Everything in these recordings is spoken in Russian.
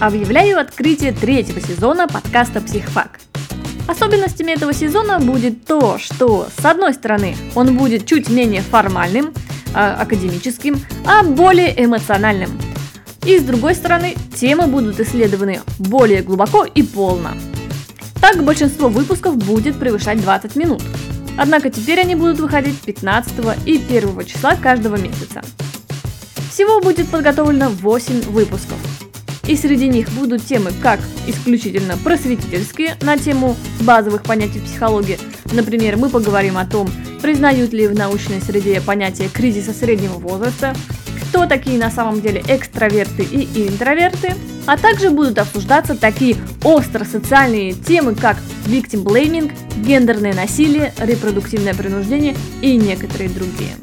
объявляю открытие третьего сезона подкаста «Психфак». Особенностями этого сезона будет то, что, с одной стороны, он будет чуть менее формальным, э, академическим, а более эмоциональным. И с другой стороны, темы будут исследованы более глубоко и полно. Так большинство выпусков будет превышать 20 минут. Однако теперь они будут выходить 15 и 1 числа каждого месяца. Всего будет подготовлено 8 выпусков. И среди них будут темы как исключительно просветительские на тему базовых понятий психологии. Например, мы поговорим о том, признают ли в научной среде понятие кризиса среднего возраста, кто такие на самом деле экстраверты и интроверты, а также будут обсуждаться такие остро-социальные темы, как victim blaming, гендерное насилие, репродуктивное принуждение и некоторые другие.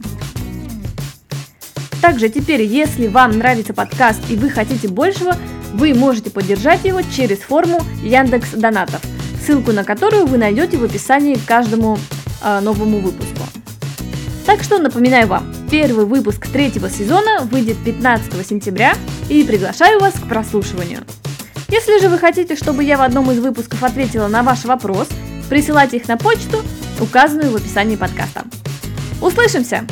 Также теперь, если вам нравится подкаст и вы хотите большего, вы можете поддержать его через форму Яндекс Донатов, ссылку на которую вы найдете в описании к каждому э, новому выпуску. Так что напоминаю вам, первый выпуск третьего сезона выйдет 15 сентября и приглашаю вас к прослушиванию. Если же вы хотите, чтобы я в одном из выпусков ответила на ваш вопрос, присылайте их на почту, указанную в описании подкаста. Услышимся!